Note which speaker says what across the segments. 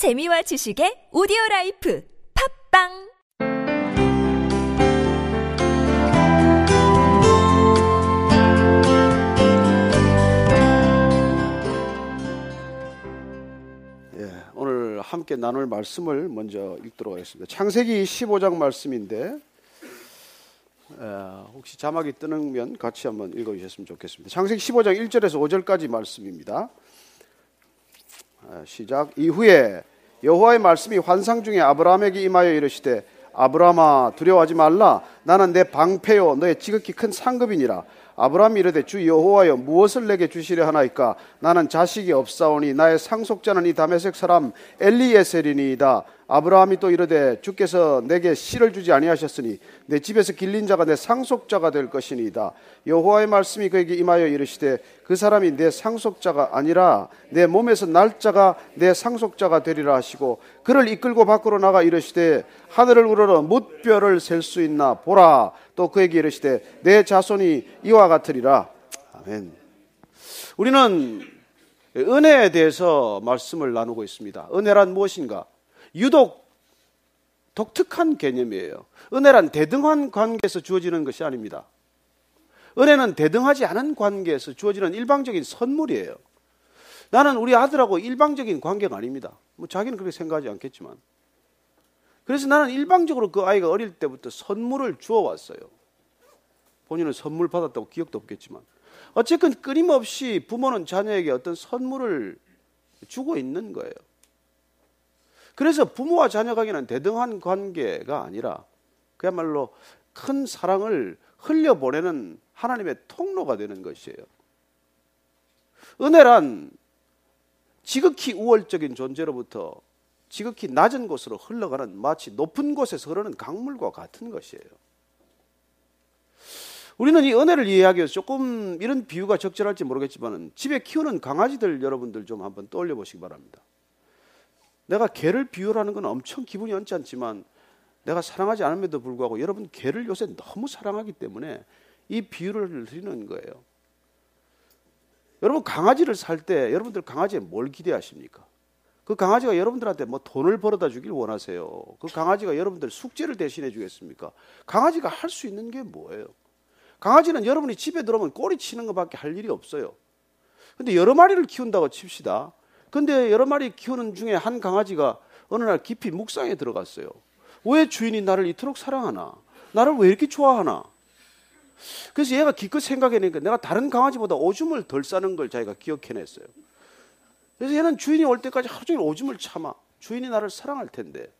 Speaker 1: 재미와 지식의 오디오 life 팟빵
Speaker 2: 예, 오늘 함께 나눌 말씀을 먼저 읽도록 하겠습니다. 창세기 15장 말씀인데 에, 혹시 자막이 뜨는 같이 한번 읽어주셨으면 좋겠습니다. 창세기 15장 1절에서 5절까지 말씀입니다. 에, 시작. 이후에 여호와의 말씀이 환상 중에 아브라함에게 임하여 이르시되 아브라함아 두려워하지 말라. 나는 내 방패요 너의 지극히 큰 상급이니라. 아브라함이 이르되 주 여호와여 무엇을 내게 주시려 하나이까? 나는 자식이 없사오니 나의 상속자는 이 다메섹 사람 엘리에셀이니이다 아브라함이 또 이르되 주께서 내게 씨를 주지 아니하셨으니 내 집에서 길린 자가 내 상속자가 될 것이니이다. 여호와의 말씀이 그에게 임하여 이르시되 그 사람이 내 상속자가 아니라 내 몸에서 날짜가 내 상속자가 되리라 하시고 그를 이끌고 밖으로 나가 이르시되 하늘을 우러러 뭇별을 셀 수 있나 보라. 또 그에게 이르시되 내 자손이 이와 같으리라. 아멘. 우리는 은혜에 대해서 말씀을 나누고 있습니다. 은혜란 무엇인가 유독 독특한 개념이에요. 은혜란 대등한 관계에서 주어지는 것이 아닙니다. 은혜는 대등하지 않은 관계에서 주어지는 일방적인 선물이에요. 나는 우리 아들하고 일방적인 관계가 아닙니다. 뭐 자기는 그렇게 생각하지 않겠지만. 그래서 나는 일방적으로 그 아이가 어릴 때부터 선물을 주어왔어요. 본인은 선물 받았다고 기억도 없겠지만. 어쨌든 끊임없이 부모는 자녀에게 어떤 선물을 주고 있는 거예요. 그래서 부모와 자녀 관계는 대등한 관계가 아니라 그야말로 큰 사랑을 흘려보내는 하나님의 통로가 되는 것이에요. 은혜란 지극히 우월적인 존재로부터 지극히 낮은 곳으로 흘러가는 마치 높은 곳에서 흐르는 강물과 같은 것이에요. 우리는 이 은혜를 이해하기 위해서 조금 이런 비유가 적절할지 모르겠지만 집에 키우는 강아지들 여러분들 좀 한번 떠올려 보시기 바랍니다. 내가 개를 비유하는 건 엄청 기분이 언짢지만 내가 사랑하지 않음에도 불구하고 여러분 개를 요새 너무 사랑하기 때문에 이 비유를 드리는 거예요. 여러분 강아지를 살 때 여러분들 강아지에 뭘 기대하십니까? 그 강아지가 여러분들한테 뭐 돈을 벌어다 주길 원하세요. 그 강아지가 여러분들 숙제를 대신해 주겠습니까? 강아지가 할 수 있는 게 뭐예요? 강아지는 여러분이 집에 들어오면 꼬리 치는 것밖에 할 일이 없어요. 근데 여러 마리를 키운다고 칩시다. 근데 여러 마리 키우는 중에 한 강아지가 어느 날 깊이 묵상에 들어갔어요. 왜 주인이 나를 이토록 사랑하나? 나를 왜 이렇게 좋아하나? 그래서 얘가 기껏 생각해내니까 내가 다른 강아지보다 오줌을 덜 싸는 걸 자기가 기억해냈어요. 그래서 얘는 주인이 올 때까지 하루 종일 오줌을 참아. 주인이 나를 사랑할 텐데.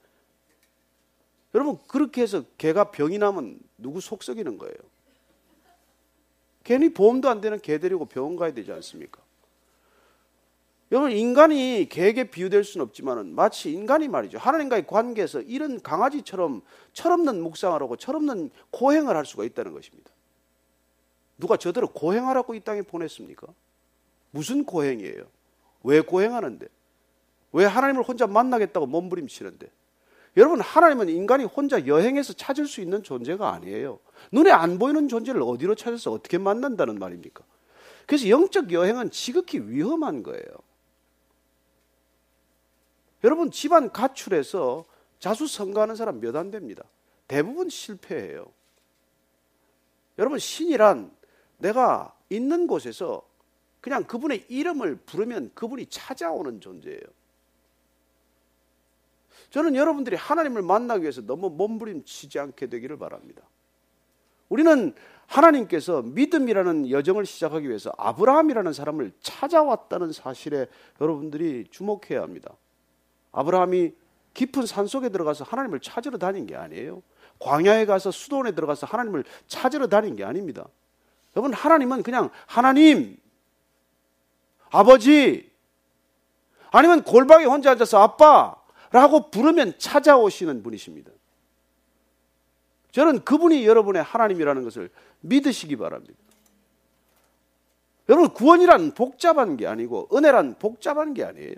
Speaker 2: 여러분, 그렇게 해서 개가 병이 나면 누구 속 썩이는 거예요? 괜히 보험도 안 되는 개 데리고 병원 가야 되지 않습니까? 여러분 인간이 개에게 비유될 수는 없지만 마치 인간이 말이죠 하나님과의 관계에서 이런 강아지처럼 철없는 묵상을 하고 철없는 고행을 할 수가 있다는 것입니다. 누가 저대로 고행하라고 이 땅에 보냈습니까? 무슨 고행이에요? 왜 고행하는데? 왜 하나님을 혼자 만나겠다고 몸부림치는데? 여러분 하나님은 인간이 혼자 여행해서 찾을 수 있는 존재가 아니에요. 눈에 안 보이는 존재를 어디로 찾아서 어떻게 만난다는 말입니까? 그래서 영적 여행은 지극히 위험한 거예요. 여러분 집안 가출해서 자수 성가하는 사람 몇 안 됩니다. 대부분 실패해요. 여러분 신이란 내가 있는 곳에서 그냥 그분의 이름을 부르면 그분이 찾아오는 존재예요. 저는 여러분들이 하나님을 만나기 위해서 너무 몸부림치지 않게 되기를 바랍니다. 우리는 하나님께서 믿음이라는 여정을 시작하기 위해서 아브라함이라는 사람을 찾아왔다는 사실에 여러분들이 주목해야 합니다. 아브라함이 깊은 산 속에 들어가서 하나님을 찾으러 다닌 게 아니에요. 광야에 가서 수도원에 들어가서 하나님을 찾으러 다닌 게 아닙니다. 여러분, 하나님은 그냥 하나님, 아버지, 아니면 골방에 혼자 앉아서 아빠라고 부르면 찾아오시는 분이십니다. 저는 그분이 여러분의 하나님이라는 것을 믿으시기 바랍니다. 여러분, 구원이란 복잡한 게 아니고 은혜란 복잡한 게 아니에요.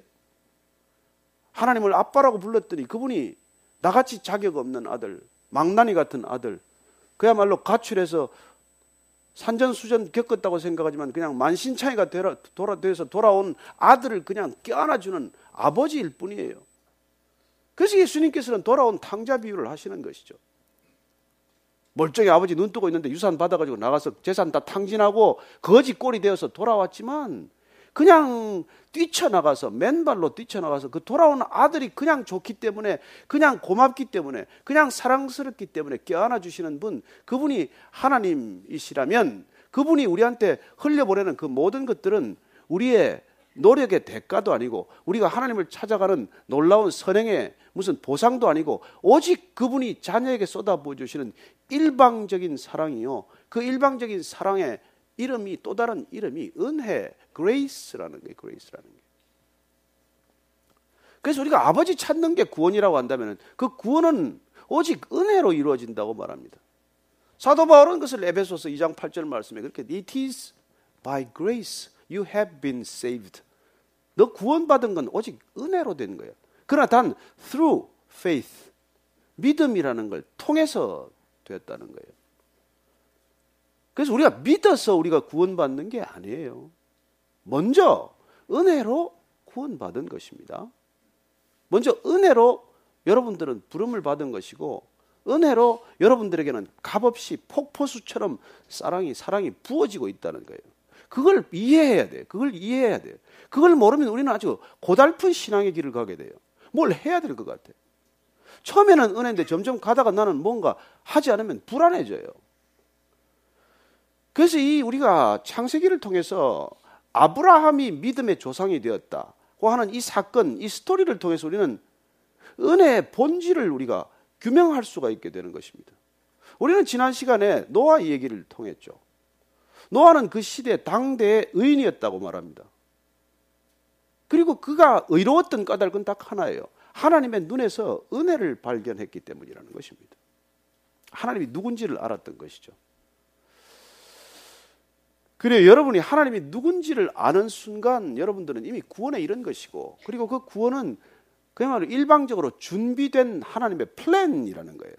Speaker 2: 하나님을 아빠라고 불렀더니 그분이 나같이 자격 없는 아들, 망나니 같은 아들, 그야말로 가출해서 산전수전 겪었다고 생각하지만 그냥 만신창이가 돌아, 돼서 돌아온 아들을 그냥 껴안아주는 아버지일 뿐이에요. 그래서 예수님께서는 돌아온 탕자 비유를 하시는 것이죠. 멀쩡히 아버지 눈 뜨고 있는데 유산 받아가지고 나가서 재산 다 탕진하고 거지 꼴이 되어서 돌아왔지만 그냥 뛰쳐나가서 맨발로 뛰쳐나가서 그 돌아오는 아들이 그냥 좋기 때문에 그냥 고맙기 때문에 그냥 사랑스럽기 때문에 껴안아 주시는 분 그분이 하나님이시라면 그분이 우리한테 흘려보내는 그 모든 것들은 우리의 노력의 대가도 아니고 우리가 하나님을 찾아가는 놀라운 선행의 무슨 보상도 아니고 오직 그분이 자녀에게 쏟아부어 주시는 일방적인 사랑이요. 그 일방적인 사랑의 이름이 또 다른 이름이 은혜, grace라는 게 grace라는 게. 그래서 우리가 아버지 찾는 게 구원이라고 한다면 그 구원은 오직 은혜로 이루어진다고 말합니다. 사도 바울은 그것을 에베소서 2장 8절 말씀에 그렇게 it is by grace you have been saved. 너 구원받은 건 오직 은혜로 된 거야. 그러나 단 through faith 믿음이라는 걸 통해서 되었다는 거예요. 그래서 우리가 믿어서 우리가 구원받는 게 아니에요. 먼저 은혜로 구원받은 것입니다. 먼저 은혜로 여러분들은 부름을 받은 것이고 은혜로 여러분들에게는 값없이 폭포수처럼 사랑이 사랑이 부어지고 있다는 거예요. 그걸 이해해야 돼. 그걸 이해해야 돼. 그걸 모르면 우리는 아주 고달픈 신앙의 길을 가게 돼요. 뭘 해야 될 것 같아. 처음에는 은혜인데 점점 가다가 나는 뭔가 하지 않으면 불안해져요. 그래서 이 우리가 창세기를 통해서 아브라함이 믿음의 조상이 되었다 고 하는 이 사건, 이 스토리를 통해서 우리는 은혜의 본질을 우리가 규명할 수가 있게 되는 것입니다. 우리는 지난 시간에 노아 얘기를 통했죠. 노아는 그 시대 당대의 의인이었다고 말합니다. 그리고 그가 의로웠던 까닭은 딱 하나예요. 하나님의 눈에서 은혜를 발견했기 때문이라는 것입니다. 하나님이 누군지를 알았던 것이죠. 그래 여러분이 하나님이 누군지를 아는 순간 여러분들은 이미 구원에 이른 것이고 그리고 그 구원은 그야말로 일방적으로 준비된 하나님의 플랜이라는 거예요.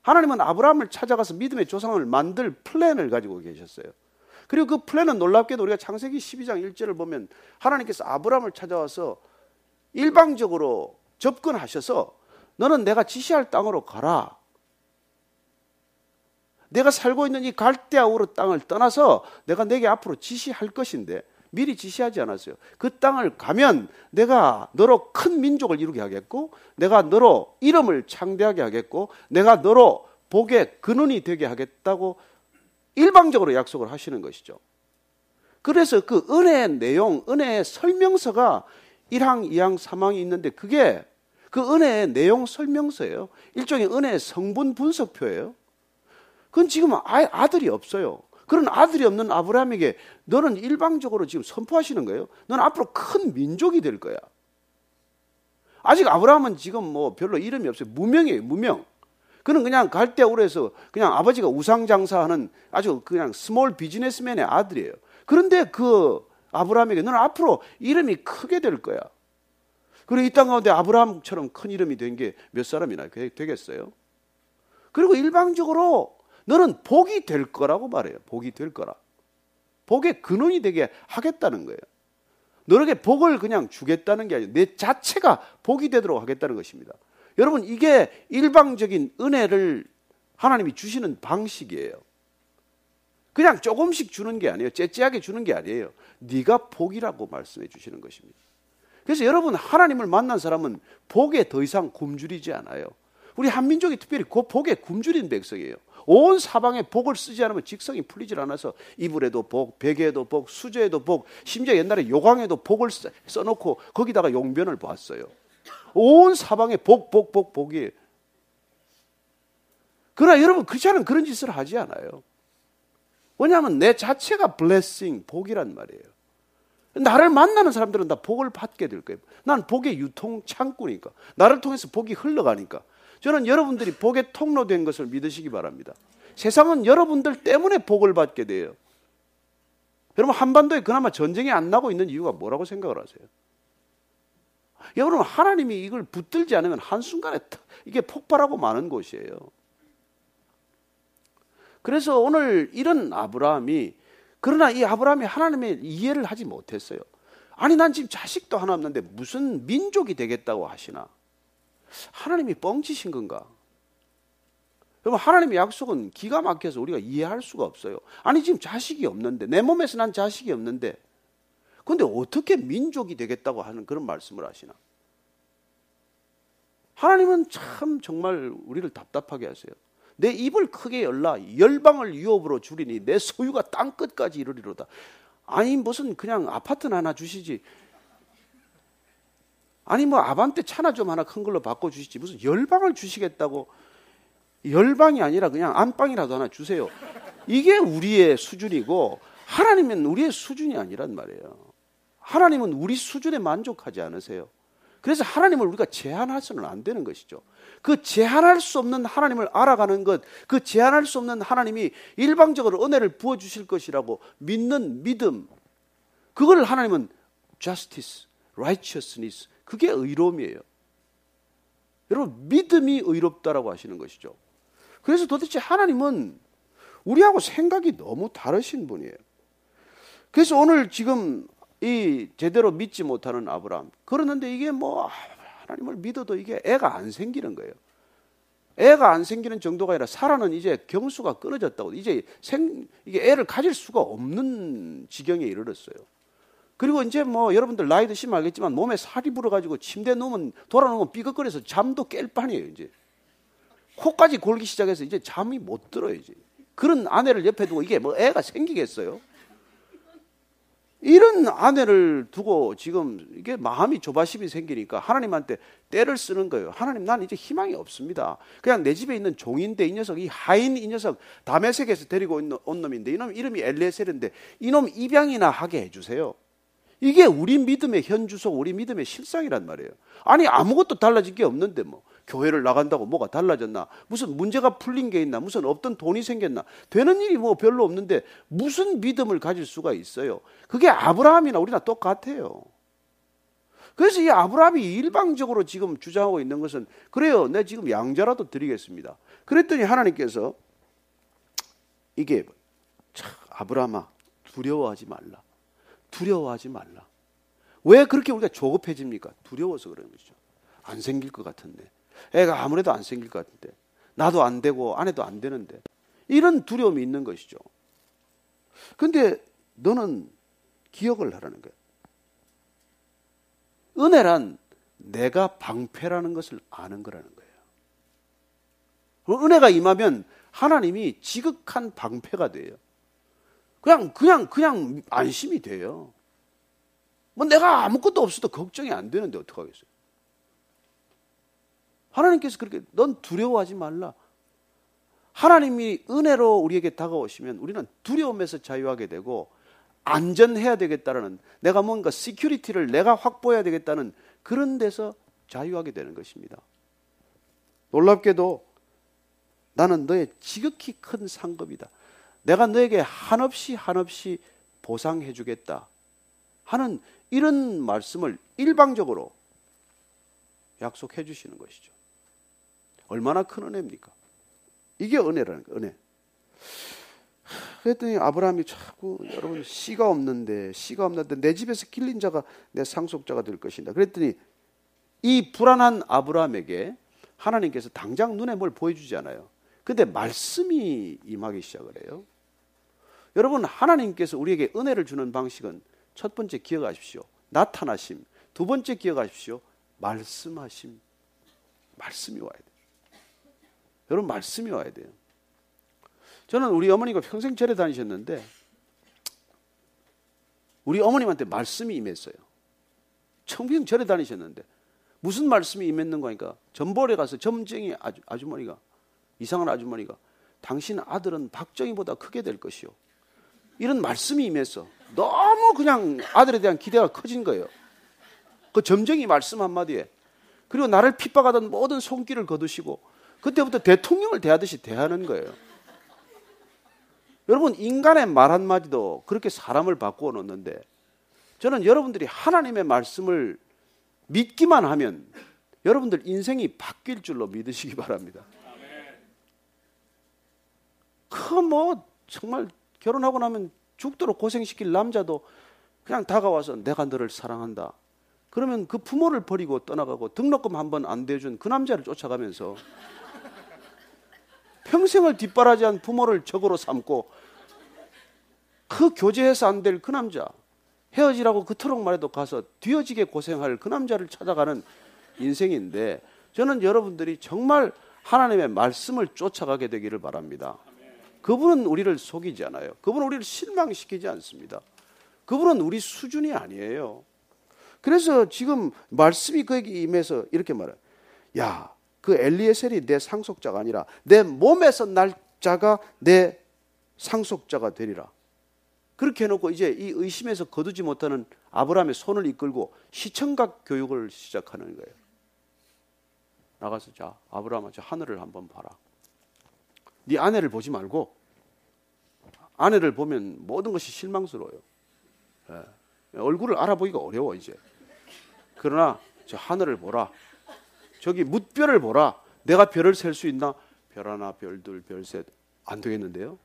Speaker 2: 하나님은 아브라함을 찾아가서 믿음의 조상을 만들 플랜을 가지고 계셨어요. 그리고 그 플랜은 놀랍게도 우리가 창세기 12장 1절을 보면 하나님께서 아브라함을 찾아와서 일방적으로 접근하셔서 너는 내가 지시할 땅으로 가라. 내가 살고 있는 이 갈대아 우르 땅을 떠나서 내가 내게 앞으로 지시할 것인데 미리 지시하지 않았어요. 그 땅을 가면 내가 너로 큰 민족을 이루게 하겠고, 내가 너로 이름을 창대하게 하겠고, 내가 너로 복의 근원이 되게 하겠다고 일방적으로 약속을 하시는 것이죠. 그래서 그 은혜의 내용, 은혜의 설명서가 1항, 2항, 3항이 있는데 그게 그 은혜의 내용 설명서예요. 일종의 은혜의 성분 분석표예요. 그건 지금 아들이 없어요. 그런 아들이 없는 아브라함에게 너는 일방적으로 지금 선포하시는 거예요. 너는 앞으로 큰 민족이 될 거야. 아직 아브라함은 지금 뭐 별로 이름이 없어요. 무명이에요, 무명. 그는 그냥 갈대아 우르에서 그냥 아버지가 우상 장사하는 아주 그냥 small businessman의 아들이에요. 그런데 그 아브라함에게 너는 앞으로 이름이 크게 될 거야. 그리고 이 땅 가운데 아브라함처럼 큰 이름이 된 게 몇 사람이나 되겠어요? 그리고 일방적으로 너는 복이 될 거라고 말해요. 복이 될 거라. 복의 근원이 되게 하겠다는 거예요. 너에게 복을 그냥 주겠다는 게 아니라 내 자체가 복이 되도록 하겠다는 것입니다. 여러분 이게 일방적인 은혜를 하나님이 주시는 방식이에요. 그냥 조금씩 주는 게 아니에요. 째째하게 주는 게 아니에요. 네가 복이라고 말씀해 주시는 것입니다. 그래서 여러분 하나님을 만난 사람은 복에 더 이상 굶주리지 않아요. 우리 한민족이 특별히 그 복에 굶주린 백성이에요. 온 사방에 복을 쓰지 않으면 직성이 풀리질 않아서 이불에도 복, 베개에도 복, 수저에도 복, 심지어 옛날에 요강에도 복을 써놓고 거기다가 용변을 봤어요. 온 사방에 복, 복, 복, 복이. 그러나 여러분 크리스천은 그런 짓을 하지 않아요. 왜냐하면 내 자체가 블레싱, 복이란 말이에요. 나를 만나는 사람들은 다 복을 받게 될 거예요. 난 복의 유통 창구니까. 나를 통해서 복이 흘러가니까. 저는 여러분들이 복의 통로된 것을 믿으시기 바랍니다. 세상은 여러분들 때문에 복을 받게 돼요. 여러분 한반도에 그나마 전쟁이 안 나고 있는 이유가 뭐라고 생각을 하세요? 여러분 하나님이 이걸 붙들지 않으면 한순간에 이게 폭발하고 마는 곳이에요. 그래서 오늘 이런 아브라함이 그러나 이 아브라함이 하나님의 이해를 하지 못했어요. 아니 난 지금 자식도 하나 없는데 무슨 민족이 되겠다고 하시나? 하나님이 뻥치신 건가? 여러분 하나님의 약속은 기가 막혀서 우리가 이해할 수가 없어요. 아니 지금 자식이 없는데 내 몸에서 난 자식이 없는데 근데 어떻게 민족이 되겠다고 하는 그런 말씀을 하시나? 하나님은 참 정말 우리를 답답하게 하세요. 내 입을 크게 열라 열방을 유업으로 줄이니 내 소유가 땅 끝까지 이르리로다. 아니 무슨 그냥 아파트 하나 주시지. 아니 뭐 아반떼 차나 좀 하나 큰 걸로 바꿔 주시지 무슨 열방을 주시겠다고 열방이 아니라 그냥 안방이라도 하나 주세요. 이게 우리의 수준이고 하나님은 우리의 수준이 아니란 말이에요. 하나님은 우리 수준에 만족하지 않으세요. 그래서 하나님을 우리가 제한해서는 안 되는 것이죠. 그 제한할 수 없는 하나님을 알아가는 것, 그 제한할 수 없는 하나님이 일방적으로 은혜를 부어 주실 것이라고 믿는 믿음. 그걸 하나님은 justice, righteousness, 그게 의로움이에요. 여러분, 믿음이 의롭다라고 하시는 것이죠. 그래서 도대체 하나님은 우리하고 생각이 너무 다르신 분이에요. 그래서 오늘 지금 이 제대로 믿지 못하는 아브라함. 그러는데 이게 뭐 하나님을 믿어도 이게 애가 안 생기는 거예요. 애가 안 생기는 정도가 아니라 사라는 이제 경수가 끊어졌다고 이제 생 이게 애를 가질 수가 없는 지경에 이르렀어요. 그리고 이제 뭐 여러분들 나이 드시면 알겠지만 몸에 살이 불어가지고 침대 누우면 돌아놓으면 삐걱거려서 잠도 깰 판이에요 이제 코까지 골기 시작해서 이제 잠이 못 들어요 이제 그런 아내를 옆에 두고 이게 뭐 애가 생기겠어요? 이런 아내를 두고 지금 이게 마음이 조바심이 생기니까 하나님한테 때를 쓰는 거예요. 하나님, 난 이제 희망이 없습니다. 그냥 내 집에 있는 종인데 이 녀석, 이 하인 이 녀석, 다메섹에서 데리고 온 놈인데 이놈 이름이 엘레셀인데 이놈 입양이나 하게 해주세요. 이게 우리 믿음의 현주소, 우리 믿음의 실상이란 말이에요. 아니, 아무것도 달라진 게 없는데 뭐. 교회를 나간다고 뭐가 달라졌나? 무슨 문제가 풀린 게 있나? 무슨 없던 돈이 생겼나? 되는 일이 뭐 별로 없는데 무슨 믿음을 가질 수가 있어요? 그게 아브라함이나 우리나 똑같아요. 그래서 이 아브라함이 일방적으로 지금 주장하고 있는 것은 그래요. 내 지금 양자라도 드리겠습니다. 그랬더니 하나님께서 이게 참 아브라함아 두려워하지 말라. 두려워하지 말라. 왜 그렇게 우리가 조급해집니까? 두려워서 그러는 것이죠. 안 생길 것 같은데. 애가 아무래도 안 생길 것 같은데. 나도 안 되고 아내도 안 되는데. 이런 두려움이 있는 것이죠. 근데 너는 기억을 하라는 거예요. 은혜란 내가 방패라는 것을 아는 거라는 거예요. 은혜가 임하면 하나님이 지극한 방패가 돼요. 그냥, 그냥, 그냥 안심이 돼요. 뭐 내가 아무것도 없어도 걱정이 안 되는데 어떡하겠어요? 하나님께서 그렇게 넌 두려워하지 말라. 하나님이 은혜로 우리에게 다가오시면 우리는 두려움에서 자유하게 되고 안전해야 되겠다는 내가 뭔가 security를 내가 확보해야 되겠다는 그런 데서 자유하게 되는 것입니다. 놀랍게도 나는 너의 지극히 큰 상급이다. 내가 너에게 한없이 한없이 보상해 주겠다. 하는 이런 말씀을 일방적으로 약속해 주시는 것이죠. 얼마나 큰 은혜입니까? 이게 은혜라는 거예요, 은혜. 그랬더니 아브라함이 자꾸 여러분 씨가 없는데 씨가 없는데 내 집에서 길린 자가 내 상속자가 될 것이다. 그랬더니 이 불안한 아브라함에게 하나님께서 당장 눈에 뭘 보여주지 않아요. 근데 말씀이 임하기 시작을 해요. 여러분 하나님께서 우리에게 은혜를 주는 방식은 첫 번째 기억하십시오. 나타나심. 두 번째 기억하십시오. 말씀하심. 말씀이 와야 돼요. 여러분 말씀이 와야 돼요. 저는 우리 어머니가 평생 절에 다니셨는데 우리 어머님한테 말씀이 임했어요. 청평 절에 다니셨는데 무슨 말씀이 임했는가 하니까 전벌에 가서 점쟁이 아주, 아주머니가 이상한 아주머니가 당신 아들은 박정희보다 크게 될 것이요. 이런 말씀이 임했어. 너무 그냥 아들에 대한 기대가 커진 거예요. 그 점쟁이 말씀 한마디에. 그리고 나를 핍박하던 모든 손길을 거두시고 그때부터 대통령을 대하듯이 대하는 거예요. 여러분, 인간의 말 한마디도 그렇게 사람을 바꾸어 놓는데 저는 여러분들이 하나님의 말씀을 믿기만 하면 여러분들 인생이 바뀔 줄로 믿으시기 바랍니다. 그 뭐 정말 결혼하고 나면 죽도록 고생시킬 남자도 그냥 다가와서 내가 너를 사랑한다. 그러면 그 부모를 버리고 떠나가고 등록금 한 번 안 대준 그 남자를 쫓아가면서 평생을 뒷바라지한 부모를 적으로 삼고 그 교제해서 안 될 그 남자 헤어지라고 그토록 말해도 가서 뒤어지게 고생할 그 남자를 찾아가는 인생인데 저는 여러분들이 정말 하나님의 말씀을 쫓아가게 되기를 바랍니다. 그분은 우리를 속이지 않아요. 그분은 우리를 실망시키지 않습니다. 그분은 우리 수준이 아니에요. 그래서 지금 말씀이 그에게 임해서 이렇게 말해요. 야, 그 엘리에셀이 내 상속자가 아니라 내 몸에서 날 자가 내 상속자가 되리라. 그렇게 해놓고 이제 이 의심에서 거두지 못하는 아브라함의 손을 이끌고 시청각 교육을 시작하는 거예요. 나가서 자 아브라함아 저 하늘을 한번 봐라. 네 아내를 보지 말고 아내를 보면 모든 것이 실망스러워요. 예. 얼굴을 알아보기가 어려워 이제. 그러나 저 하늘을 보라. 저기 묻별을 보라. 내가 별을 셀 수 있나? 별 하나, 별 둘, 별 셋. 안 되겠는데요?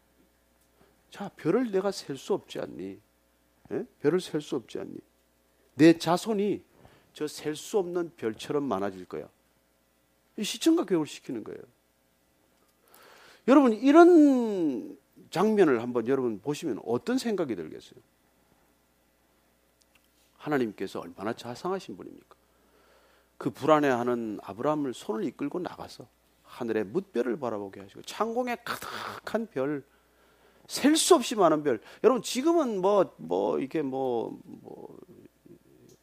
Speaker 2: 자, 별을 내가 셀 수 없지 않니? 예? 별을 셀 수 없지 않니? 내 자손이 저 셀 수 없는 별처럼 많아질 거야. 시청각 교육을 시키는 거예요. 여러분, 이런 장면을 한번 여러분 보시면 어떤 생각이 들겠어요? 하나님께서 얼마나 자상하신 분입니까? 그 불안해하는 아브라함을 손을 이끌고 나가서 하늘의 뭇별을 바라보게 하시고 창공에 가득한 별, 셀 수 없이 많은 별. 여러분 지금은 뭐뭐 뭐 이게 뭐, 뭐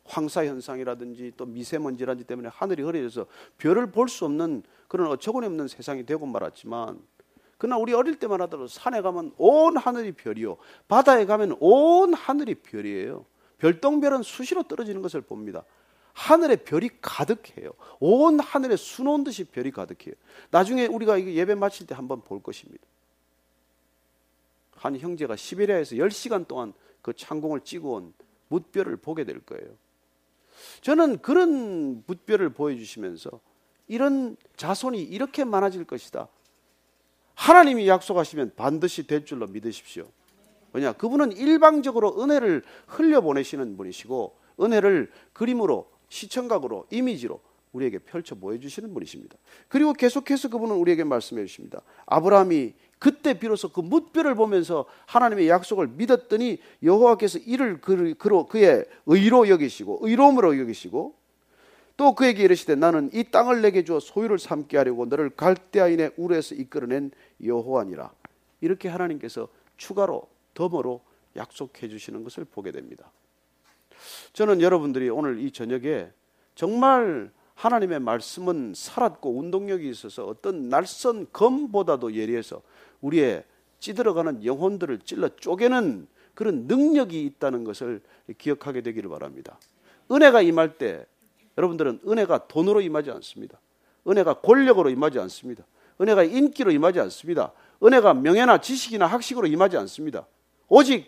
Speaker 2: 황사 현상이라든지 또 미세먼지라든지 때문에 하늘이 흐려져서 별을 볼 수 없는 그런 어처구니 없는 세상이 되고 말았지만 그러나 우리 어릴 때만 하더라도 산에 가면 온 하늘이 별이요 바다에 가면 온 하늘이 별이에요. 별똥별은 수시로 떨어지는 것을 봅니다. 하늘에 별이 가득해요. 온 하늘에 수놓은 듯이 별이 가득해요. 나중에 우리가 예배 마칠 때 한번 볼 것입니다. 한 형제가 시베리아에서 10시간 동안 그 창공을 찍어온 묻별을 보게 될 거예요. 저는 그런 묻별을 보여주시면서 이런 자손이 이렇게 많아질 것이다. 하나님이 약속하시면 반드시 될 줄로 믿으십시오. 뭐냐? 그분은 일방적으로 은혜를 흘려보내시는 분이시고 은혜를 그림으로 시청각으로 이미지로 우리에게 펼쳐 보여주시는 분이십니다. 그리고 계속해서 그분은 우리에게 말씀해 주십니다. 아브라함이 그때 비로소 그 뭇별을 보면서 하나님의 약속을 믿었더니 여호와께서 이를 그로 그의 의로 여기시고 의로움으로 여기시고 또 그에게 이르시되 나는 이 땅을 내게 주어 소유를 삼게 하려고 너를 갈대아인의 우르에서 이끌어낸 여호와니라. 이렇게 하나님께서 추가로 덤으로 약속해 주시는 것을 보게 됩니다. 저는 여러분들이 오늘 이 저녁에 정말 하나님의 말씀은 살았고 운동력이 있어서 어떤 날선 검보다도 예리해서 우리의 찌들어가는 영혼들을 찔러 쪼개는 그런 능력이 있다는 것을 기억하게 되기를 바랍니다. 은혜가 임할 때 여러분들은 은혜가 돈으로 임하지 않습니다. 은혜가 권력으로 임하지 않습니다. 은혜가 인기로 임하지 않습니다. 은혜가 명예나 지식이나 학식으로 임하지 않습니다. 오직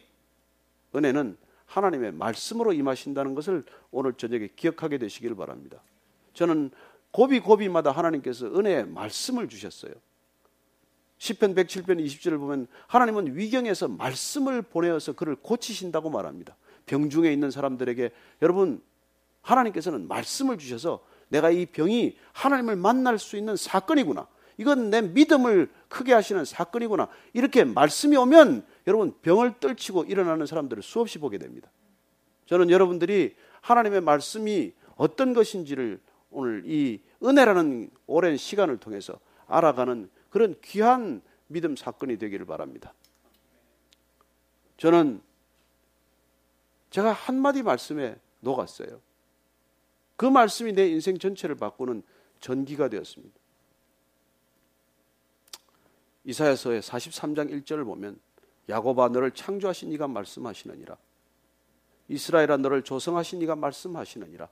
Speaker 2: 은혜는 하나님의 말씀으로 임하신다는 것을 오늘 저녁에 기억하게 되시길 바랍니다. 저는 고비 고비마다 하나님께서 은혜의 말씀을 주셨어요. 10편 107편 20절을 보면 하나님은 위경에서 말씀을 보내어서 그를 고치신다고 말합니다. 병중에 있는 사람들에게 여러분 하나님께서는 말씀을 주셔서 내가 이 병이 하나님을 만날 수 있는 사건이구나. 이건 내 믿음을 크게 하시는 사건이구나. 이렇게 말씀이 오면 여러분 병을 떨치고 일어나는 사람들을 수없이 보게 됩니다. 저는 여러분들이 하나님의 말씀이 어떤 것인지를 오늘 이 은혜라는 오랜 시간을 통해서 알아가는 그런 귀한 믿음 사건이 되기를 바랍니다. 저는 제가 한마디 말씀에 녹았어요. 그 말씀이 내 인생 전체를 바꾸는 전기가 되었습니다. 이사야서의 43장 1절을 보면 야곱아 너를 창조하신 이가 말씀하시느니라 이스라엘아 너를 조성하신 이가 말씀하시느니라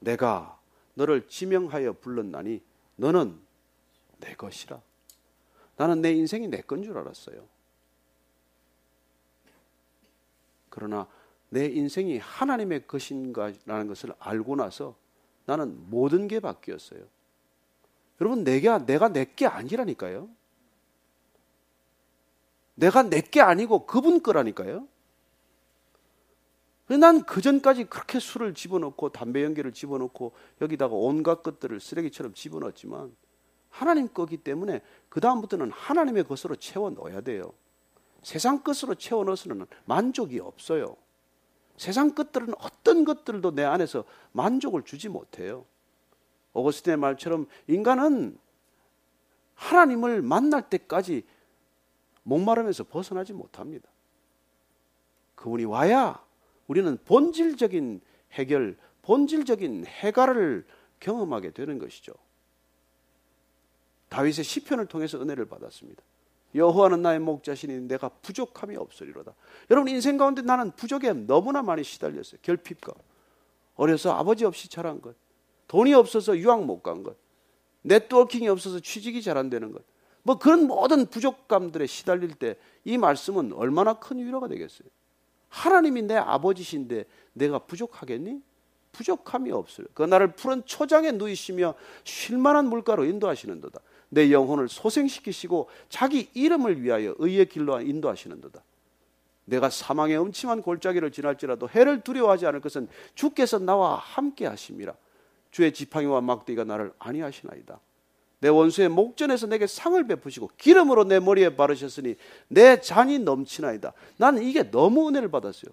Speaker 2: 내가 너를 지명하여 불렀나니 너는 내 것이라 나는 내 인생이 내 건 줄 알았어요. 그러나 내 인생이 하나님의 것인가라는 것을 알고 나서 나는 모든 게 바뀌었어요. 여러분 내가 내가 내게 아니라니까요. 내가 내게 아니고 그분 거라니까요. 난 그전까지 그렇게 술을 집어넣고 담배 연기를 집어넣고 여기다가 온갖 것들을 쓰레기처럼 집어넣었지만 하나님 거기 때문에 그다음부터는 하나님의 것으로 채워 넣어야 돼요. 세상 것으로 채워 넣어서는 만족이 없어요. 세상 것들은 어떤 것들도 내 안에서 만족을 주지 못해요. 오거스틴의 말처럼 인간은 하나님을 만날 때까지 목마름에서 벗어나지 못합니다. 그분이 와야 우리는 본질적인 해결, 본질적인 해갈을 경험하게 되는 것이죠. 다윗의 시편을 통해서 은혜를 받았습니다. 여호와는 나의 목자시니 내가 부족함이 없으리로다. 여러분 인생 가운데 나는 부족에 너무나 많이 시달렸어요. 결핍과 어려서 아버지 없이 자란 것, 돈이 없어서 유학 못 간 것, 네트워킹이 없어서 취직이 잘 안 되는 것, 뭐 그런 모든 부족감들에 시달릴 때 이 말씀은 얼마나 큰 위로가 되겠어요. 하나님이 내 아버지신데 내가 부족하겠니? 부족함이 없어요. 그 나를 푸른 초장에 누이시며 쉴만한 물가로 인도하시는도다. 내 영혼을 소생시키시고 자기 이름을 위하여 의의 길로 인도하시는도다. 내가 사망의 음침한 골짜기를 지날지라도 해를 두려워하지 않을 것은 주께서 나와 함께 하심이라. 주의 지팡이와 막대기가 나를 아니하시나이다. 내 원수의 목전에서 내게 상을 베푸시고 기름으로 내 머리에 바르셨으니 내 잔이 넘치나이다. 나는 이게 너무 은혜를 받았어요.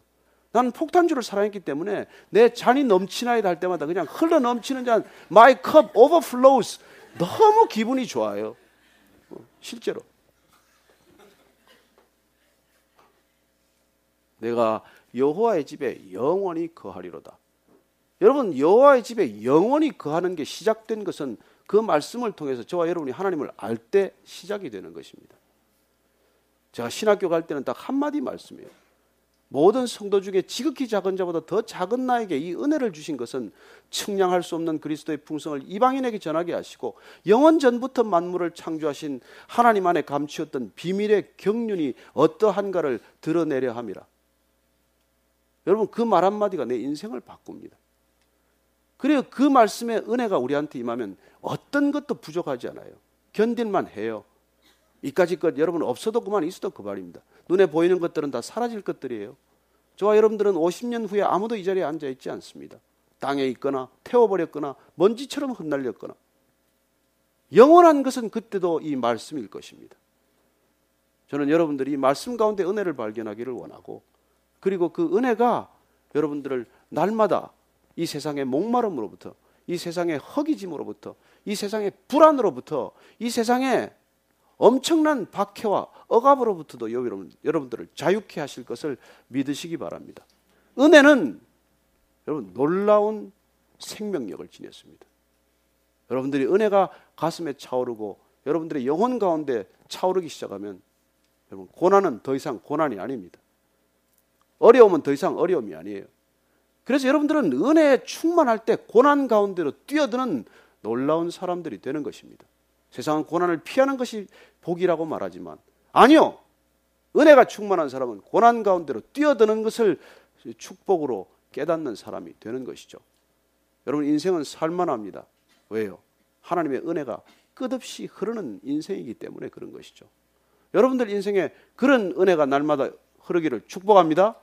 Speaker 2: 나는 폭탄주를 사랑했기 때문에 내 잔이 넘치나이다 할 때마다 그냥 흘러 넘치는 잔 My cup overflows 너무 기분이 좋아요. 어, 실제로. 내가 여호와의 집에 영원히 거하리로다. 여러분 여호와의 집에 영원히 거하는 게 시작된 것은 그 말씀을 통해서 저와 여러분이 하나님을 알 때 시작이 되는 것입니다. 제가 신학교 갈 때는 딱 한마디 말씀이에요. 모든 성도 중에 지극히 작은 자보다 더 작은 나에게 이 은혜를 주신 것은 측량할 수 없는 그리스도의 풍성을 이방인에게 전하게 하시고 영원 전부터 만물을 창조하신 하나님 안에 감추었던 비밀의 경륜이 어떠한가를 드러내려 함이라. 여러분 그 말 한마디가 내 인생을 바꿉니다. 그리고 그 말씀의 은혜가 우리한테 임하면 어떤 것도 부족하지 않아요. 견딜만 해요. 이까지 것 여러분 없어도 그만 있어도 그 말입니다. 눈에 보이는 것들은 다 사라질 것들이에요. 저와 여러분들은 50년 후에 아무도 이 자리에 앉아 있지 않습니다. 땅에 있거나 태워버렸거나 먼지처럼 흩날렸거나 영원한 것은 그때도 이 말씀일 것입니다. 저는 여러분들이 이 말씀 가운데 은혜를 발견하기를 원하고 그리고 그 은혜가 여러분들을 날마다 이 세상의 목마름으로부터 이 세상의 허기짐으로부터 이 세상의 불안으로부터 이 세상의 엄청난 박해와 억압으로부터도 여러분, 여러분들을 자유케 하실 것을 믿으시기 바랍니다. 은혜는 여러분 놀라운 생명력을 지녔습니다. 여러분들이 은혜가 가슴에 차오르고 여러분들의 영혼 가운데 차오르기 시작하면 여러분 고난은 더 이상 고난이 아닙니다. 어려움은 더 이상 어려움이 아니에요. 그래서 여러분들은 은혜에 충만할 때 고난 가운데로 뛰어드는 놀라운 사람들이 되는 것입니다. 세상은 고난을 피하는 것이 복이라고 말하지만 아니요. 은혜가 충만한 사람은 고난 가운데로 뛰어드는 것을 축복으로 깨닫는 사람이 되는 것이죠. 여러분 인생은 살만합니다. 왜요? 하나님의 은혜가 끝없이 흐르는 인생이기 때문에 그런 것이죠. 여러분들 인생에 그런 은혜가 날마다 흐르기를 축복합니다.